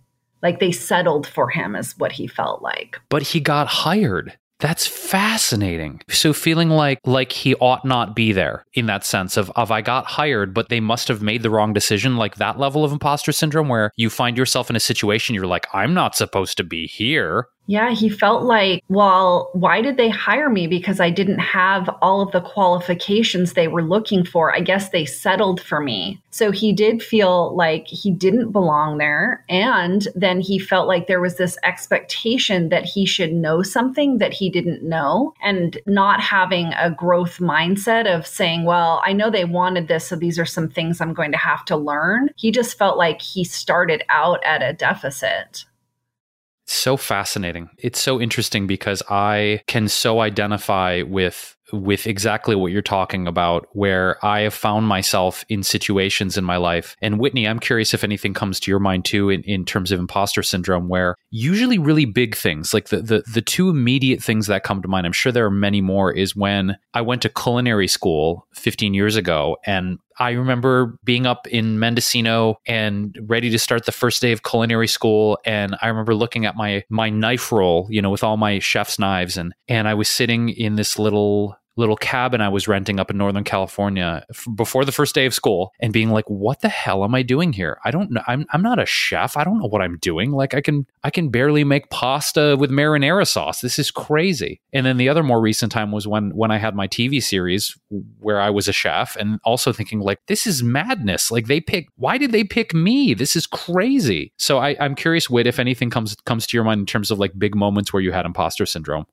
Like they settled for him, is what he felt like. But he got hired. That's fascinating. So feeling like like he ought not be there in that sense of of I got hired, but they must have made the wrong decision, like that level of imposter syndrome where you find yourself in a situation you're like, I'm not supposed to be here. Yeah, he felt like, well, why did they hire me? Because I didn't have all of the qualifications they were looking for. I guess they settled for me. So he did feel like he didn't belong there. And then he felt like there was this expectation that he should know something that he didn't know and not having a growth mindset of saying, well, I know they wanted this. So these are some things I'm going to have to learn. He just felt like he started out at a deficit so fascinating. It's so interesting because I can so identify with with exactly what you're talking about where I have found myself in situations in my life. And Whitney, I'm curious if anything comes to your mind too in, in terms of imposter syndrome where usually really big things, like the, the the two immediate things that come to mind, I'm sure there are many more, is when I went to culinary school 15 years ago and I remember being up in Mendocino and ready to start the first day of culinary school. And I remember looking at my my knife roll, you know, with all my chef's knives, and and I was sitting in this little little cabin I was renting up in Northern California f- before the first day of school and being like, what the hell am I doing here? I don't know. I'm, I'm not a chef. I don't know what I'm doing. Like I can, I can barely make pasta with marinara sauce. This is crazy. And then the other more recent time was when, when I had my TV series where I was a chef and also thinking like, this is madness. Like they pick, why did they pick me? This is crazy. So I, I'm curious, Whit, if anything comes, comes to your mind in terms of like big moments where you had imposter syndrome.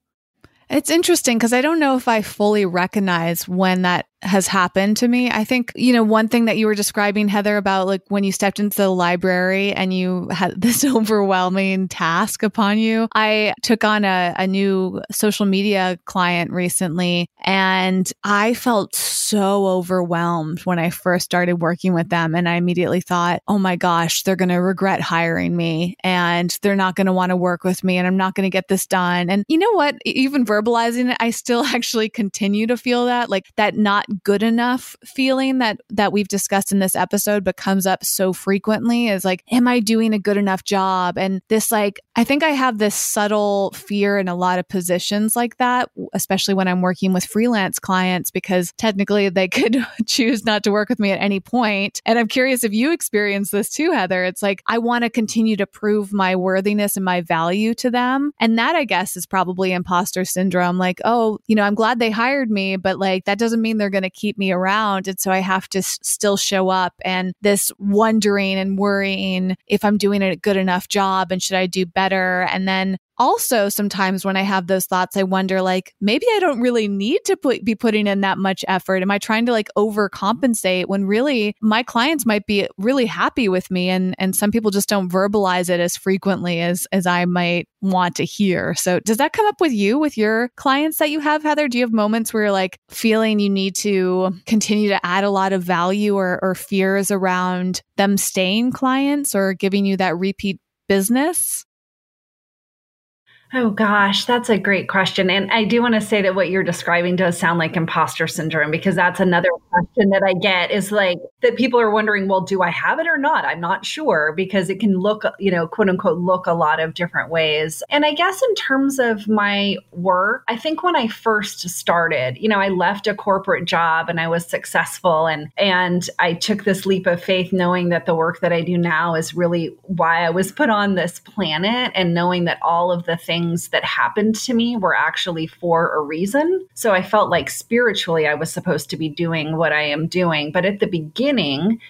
It's interesting because I don't know if I fully recognize when that has happened to me. I think, you know, one thing that you were describing, Heather, about like when you stepped into the library and you had this overwhelming task upon you. I took on a, a new social media client recently and I felt so overwhelmed when I first started working with them. And I immediately thought, oh my gosh, they're going to regret hiring me and they're not going to want to work with me and I'm not going to get this done. And you know what? Even verbalizing it, I still actually continue to feel that, like that not good enough feeling that that we've discussed in this episode but comes up so frequently is like am I doing a good enough job? And this like I think I have this subtle fear in a lot of positions like that especially when I'm working with freelance clients because technically they could choose not to work with me at any point. And I'm curious if you experience this too Heather. It's like I want to continue to prove my worthiness and my value to them. And that I guess is probably imposter syndrome like oh you know I'm glad they hired me but like that doesn't mean they're going to keep me around. And so I have to s- still show up and this wondering and worrying if I'm doing a good enough job and should I do better? And then also sometimes when i have those thoughts i wonder like maybe i don't really need to put, be putting in that much effort. Am i trying to like overcompensate when really my clients might be really happy with me and and some people just don't verbalize it as frequently as as i might want to hear. So does that come up with you with your clients that you have heather? Do you have moments where you're like feeling you need to continue to add a lot of value or, or fears around them staying clients or giving you that repeat business Oh gosh, that's a great question. And I do want to say that what you're describing does sound like imposter syndrome because that's another question that I get is like that people are wondering, well, do I have it or not? I'm not sure because it can look, you know, quote unquote, look a lot of different ways. And I guess in terms of my work, I think when I first started, you know, I left a corporate job and I was successful and and I took this leap of faith knowing that the work that I do now is really why I was put on this planet and knowing that all of the things things that happened to me were actually for a reason. So I felt like spiritually I was supposed to be doing what I am doing. But at the beginning,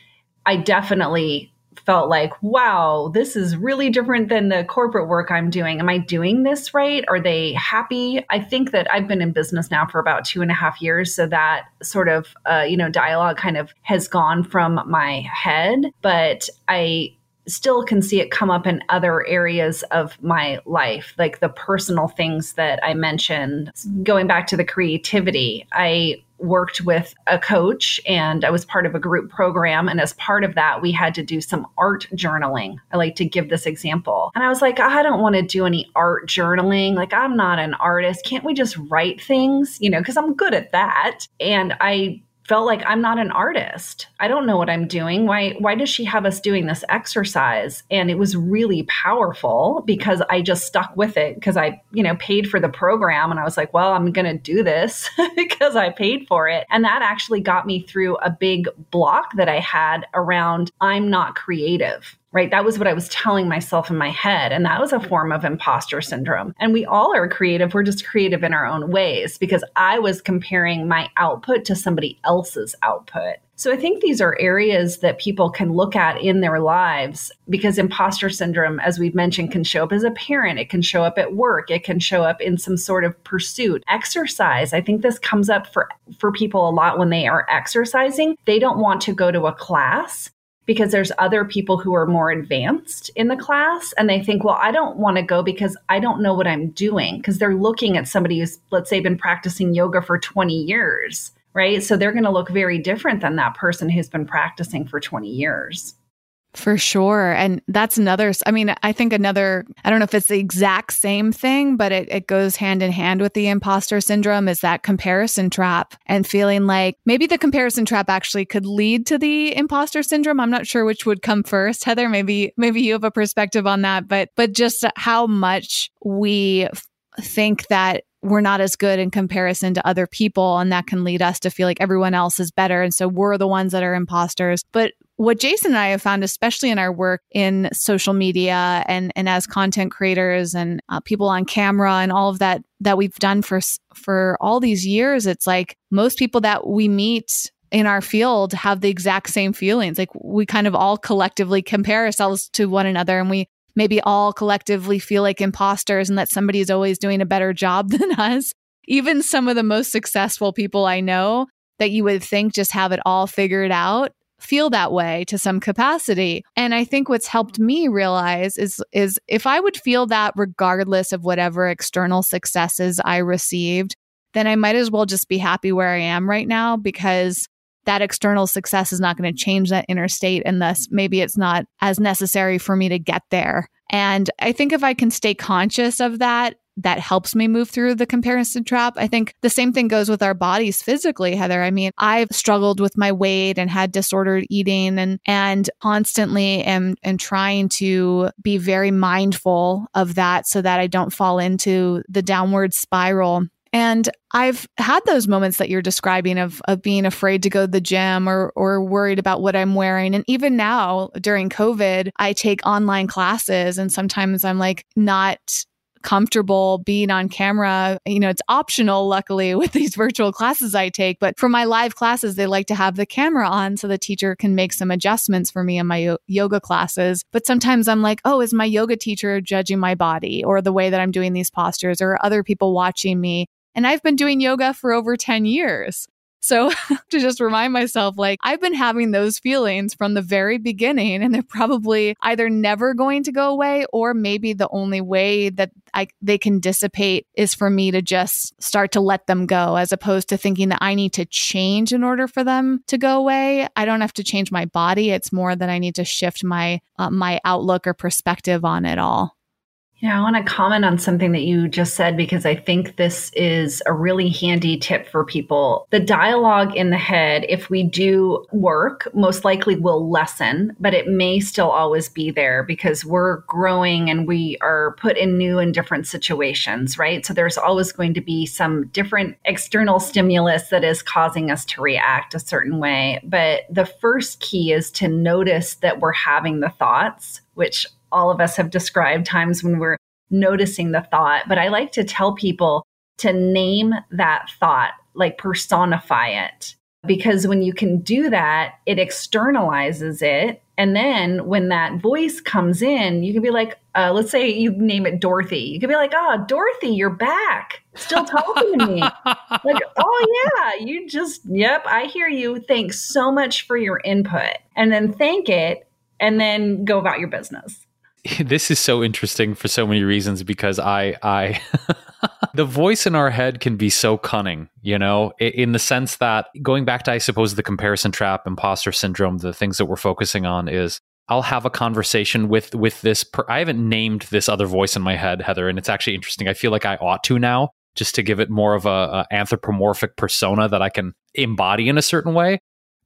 I definitely felt like, wow, this is really different than the corporate work I'm doing. Am I doing this right? Are they happy? I think that I've been in business now for about two and a half years. So that sort of, uh, you know, dialogue kind of has gone from my head. But I, still can see it come up in other areas of my life, like the personal things that I mentioned. Going back to the creativity, I worked with a coach and I was part of a group program. And as part of that, we had to do some art journaling. I like to give this example. And I was like, I don't want to do any art journaling. Like, I'm not an artist. Can't we just write things? You know, because I'm good at that. And I felt like I'm not an artist. I don't know what I'm doing. Why why does she have us doing this exercise? And it was really powerful because I just stuck with it because I, you know, paid for the program and I was like, well, I'm going to do this because I paid for it. And that actually got me through a big block that I had around I'm not creative right? That was what I was telling myself in my head. And that was a form of imposter syndrome. And we all are creative. We're just creative in our own ways because I was comparing my output to somebody else's output. So I think these are areas that people can look at in their lives because imposter syndrome, as we've mentioned, can show up as a parent. It can show up at work. It can show up in some sort of pursuit. Exercise. I think this comes up for, for people a lot when they are exercising. They don't want to go to a class because there's other people who are more advanced in the class and they think, well, I don't want to go because I don't know what I'm doing because they're looking at somebody who's, let's say, been practicing yoga for 20 years, right? So they're going to look very different than that person who's been practicing for 20 years. For sure. And that's another, I mean, I think another, I don't know if it's the exact same thing, but it, it goes hand in hand with the imposter syndrome is that comparison trap and feeling like maybe the comparison trap actually could lead to the imposter syndrome. I'm not sure which would come first. Heather, maybe, maybe you have a perspective on that, but, but just how much we think that we're not as good in comparison to other people and that can lead us to feel like everyone else is better and so we're the ones that are imposters but what Jason and I have found, especially in our work in social media and, and as content creators and uh, people on camera and all of that that we've done for for all these years, it's like most people that we meet in our field have the exact same feelings. Like we kind of all collectively compare ourselves to one another, and we maybe all collectively feel like imposters and that somebody is always doing a better job than us. Even some of the most successful people I know that you would think just have it all figured out feel that way to some capacity. And I think what's helped me realize is is if I would feel that regardless of whatever external successes I received, then I might as well just be happy where I am right now because that external success is not going to change that inner state and thus maybe it's not as necessary for me to get there. And I think if I can stay conscious of that that helps me move through the comparison trap. I think the same thing goes with our bodies physically, Heather. I mean, I've struggled with my weight and had disordered eating and and constantly am and trying to be very mindful of that so that I don't fall into the downward spiral. And I've had those moments that you're describing of of being afraid to go to the gym or or worried about what I'm wearing. And even now during COVID, I take online classes and sometimes I'm like not comfortable being on camera. You know, it's optional, luckily, with these virtual classes I take. But for my live classes, they like to have the camera on so the teacher can make some adjustments for me in my yo- yoga classes. But sometimes I'm like, oh, is my yoga teacher judging my body or the way that I'm doing these postures or other people watching me? And I've been doing yoga for over 10 years. So to just remind myself, like, I've been having those feelings from the very beginning, and they're probably either never going to go away, or maybe the only way that I, they can dissipate is for me to just start to let them go, as opposed to thinking that I need to change in order for them to go away. I don't have to change my body. It's more that I need to shift my uh, my outlook or perspective on it all. Yeah, I want to comment on something that you just said because I think this is a really handy tip for people. The dialogue in the head, if we do work, most likely will lessen, but it may still always be there because we're growing and we are put in new and different situations, right? So there's always going to be some different external stimulus that is causing us to react a certain way. But the first key is to notice that we're having the thoughts, which all of us have described times when we're noticing the thought. But I like to tell people to name that thought, like personify it. Because when you can do that, it externalizes it. And then when that voice comes in, you can be like, uh, let's say you name it Dorothy. You can be like, oh, Dorothy, you're back. Still talking to me. like, oh, yeah, you just, yep, I hear you. Thanks so much for your input. And then thank it and then go about your business. this is so interesting for so many reasons because I I the voice in our head can be so cunning, you know, in the sense that going back to I suppose the comparison trap, imposter syndrome, the things that we're focusing on is I'll have a conversation with with this per- I haven't named this other voice in my head, Heather, and it's actually interesting. I feel like I ought to now just to give it more of a, a anthropomorphic persona that I can embody in a certain way.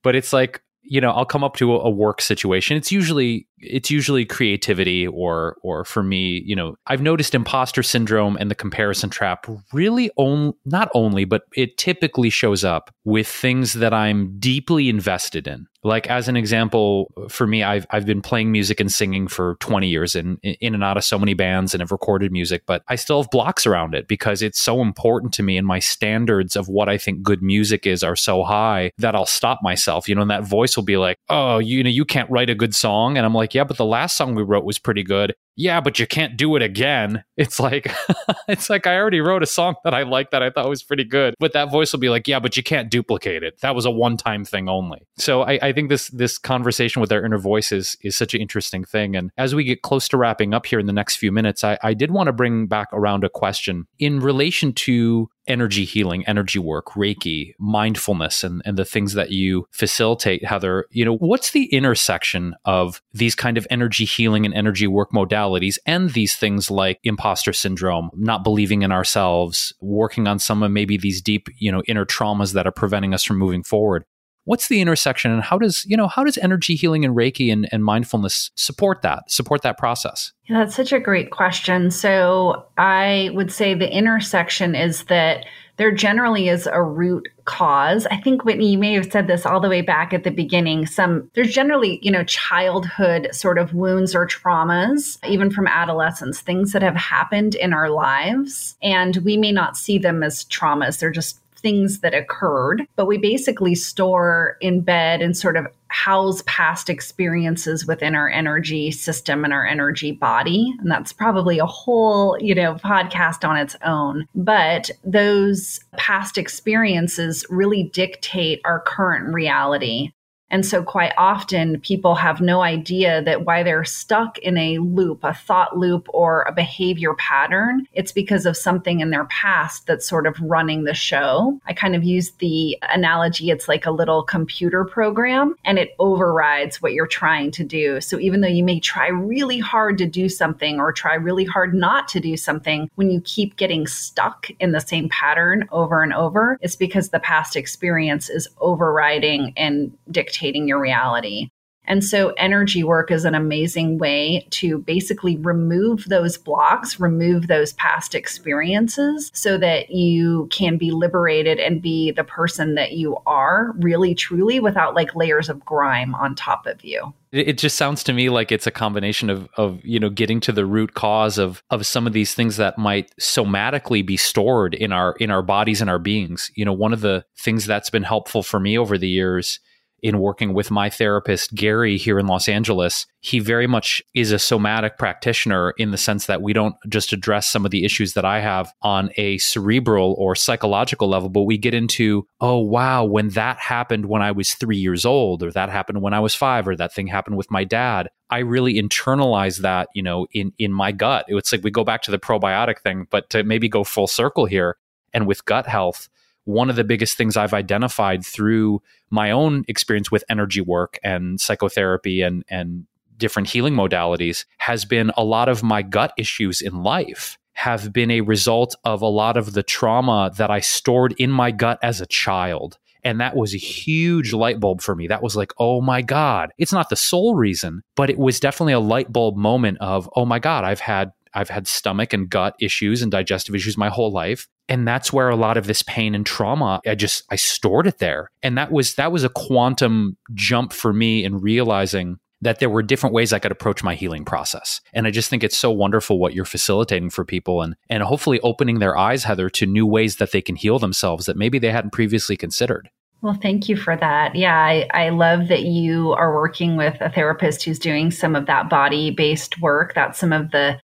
But it's like you know, I'll come up to a, a, work situation. It's usually it's usually creativity or or for me, you know, I've noticed imposter syndrome and the comparison trap really on, not only, but it typically shows up with things that I'm deeply invested in. Like as an example, for me, I've I've been playing music and singing for 20 years and in and out of so many bands and have recorded music, but I still have blocks around it because it's so important to me and my standards of what I think good music is are so high that I'll stop myself. You know, and that voice will be like, "Oh, you know, you can't write a good song." And I'm like, "Yeah, but the last song we wrote was pretty good." Yeah, but you can't do it again. It's like it's like I already wrote a song that I liked that I thought was pretty good, but that voice will be like, yeah, but you can't duplicate it. That was a one time thing only. So I, I think this this conversation with our inner voices is, is such an interesting thing. And as we get close to wrapping up here in the next few minutes, I, I did want to bring back around a question in relation to energy healing, energy work, Reiki, mindfulness, and, and the things that you facilitate, Heather, you know, what's the intersection of these kind of energy healing and energy work modalities and these things like imposter syndrome, not believing in ourselves, working on some of maybe these deep, you know, inner traumas that are preventing us from moving forward? What's the intersection and how does you know how does energy healing and reiki and, and mindfulness support that support that process? Yeah, that's such a great question. So i would say the intersection is that there generally is a root cause. I think whitney you may have said this all the way back at the beginning. Some there's generally you know childhood sort of wounds or traumas even from adolescence things that have happened in our lives and we may not see them as traumas. They're just things that occurred, but we basically store, embed, and sort of house past experiences within our energy system and our energy body. And that's probably a whole, you know, podcast on its own. But those past experiences really dictate our current reality. And so, quite often, people have no idea that why they're stuck in a loop, a thought loop, or a behavior pattern, it's because of something in their past that's sort of running the show. I kind of use the analogy it's like a little computer program and it overrides what you're trying to do. So, even though you may try really hard to do something or try really hard not to do something, when you keep getting stuck in the same pattern over and over, it's because the past experience is overriding and dictating dictating your reality. And so, energy work is an amazing way to basically remove those blocks, remove those past experiences so that you can be liberated and be the person that you are really, truly without like layers of grime on top of you. It just sounds to me like it's a combination of, of you know getting to the root cause of of some of these things that might somatically be stored in our in our bodies and our beings. You know, one of the things that's been helpful for me over the years in working with my therapist, Gary, here in Los Angeles, he very much is a somatic practitioner in the sense that we don't just address some of the issues that I have on a cerebral or psychological level, but we get into, oh, wow, when that happened when I was three years old, or that happened when I was five, or that thing happened with my dad. I really internalize that, you know, in in my gut. It's like we go back to the probiotic thing, but to maybe go full circle here and with gut health, one of the biggest things I've identified through my own experience with energy work and psychotherapy and and different healing modalities has been a lot of my gut issues in life have been a result of a lot of the trauma that I stored in my gut as a child. And that was a huge light bulb for me. That was like, oh my God. It's not the sole reason, but it was definitely a light bulb moment of, oh my God, I've had I've had stomach and gut issues and digestive issues my whole life. And that's where a lot of this pain and trauma, I just I stored it there. And that was that was a quantum jump for me in realizing that there were different ways I could approach my healing process. And I just think it's so wonderful what you're facilitating for people and and hopefully opening their eyes, Heather, to new ways that they can heal themselves that maybe they hadn't previously considered. Well, thank you for that. Yeah, I, I love that you are working with a therapist who's doing some of that body based work. That's some of the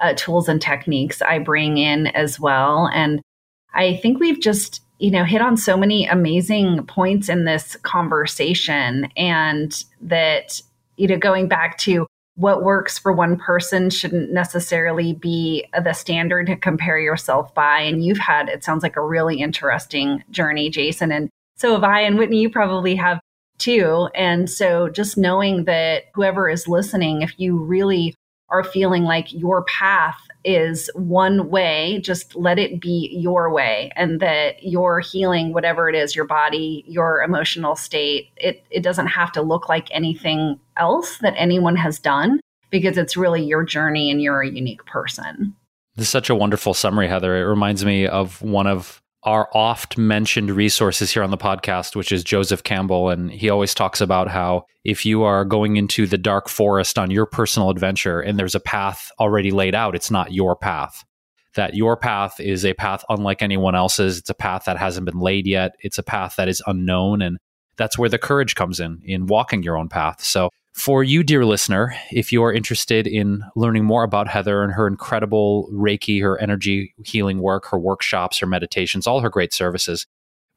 uh, tools and techniques I bring in as well. And I think we've just, you know, hit on so many amazing points in this conversation and that you know, going back to what works for one person shouldn't necessarily be the standard to compare yourself by. And you've had, it sounds like a really interesting journey, Jason. And so have I and Whitney, you probably have too. And so just knowing that whoever is listening, if you really are feeling like your path is one way, just let it be your way and that your healing, whatever it is, your body, your emotional state, it, it doesn't have to look like anything else that anyone has done because it's really your journey and you're a unique person. This is such a wonderful summary, Heather. It reminds me of one of our oft mentioned resources here on the podcast, which is Joseph Campbell. And he always talks about how if you are going into the dark forest on your personal adventure and there's a path already laid out, it's not your path. That your path is a path unlike anyone else's. It's a path that hasn't been laid yet. It's a path that is unknown. And that's where the courage comes in, in walking your own path. So for you, dear listener, if you are interested in learning more about Heather and her incredible Reiki, her energy healing work, her workshops, her meditations, all her great services,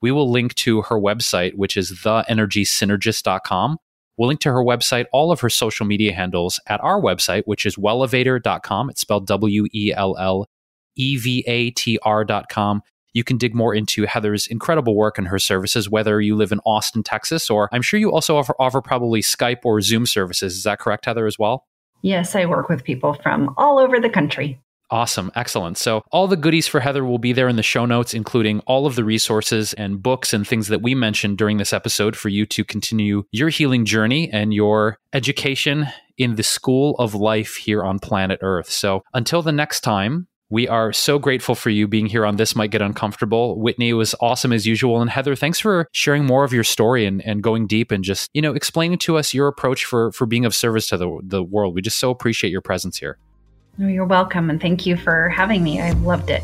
we will link to her website, which is theenergysynergist.com. We'll link to her website, all of her social media handles at our website, which is wellevatr.com. It's spelled W E L L E V A T R.com you can dig more into Heather's incredible work and her services, whether you live in Austin, Texas, or I'm sure you also offer, offer probably Skype or Zoom services. Is that correct, Heather, as well? Yes, I work with people from all over the country. Awesome. Excellent. So, all the goodies for Heather will be there in the show notes, including all of the resources and books and things that we mentioned during this episode for you to continue your healing journey and your education in the school of life here on planet Earth. So, until the next time, we are so grateful for you being here on This Might Get Uncomfortable. Whitney was awesome as usual. And Heather, thanks for sharing more of your story and, and going deep and just, you know, explaining to us your approach for, for being of service to the, the world. We just so appreciate your presence here. You're welcome. And thank you for having me. I loved it.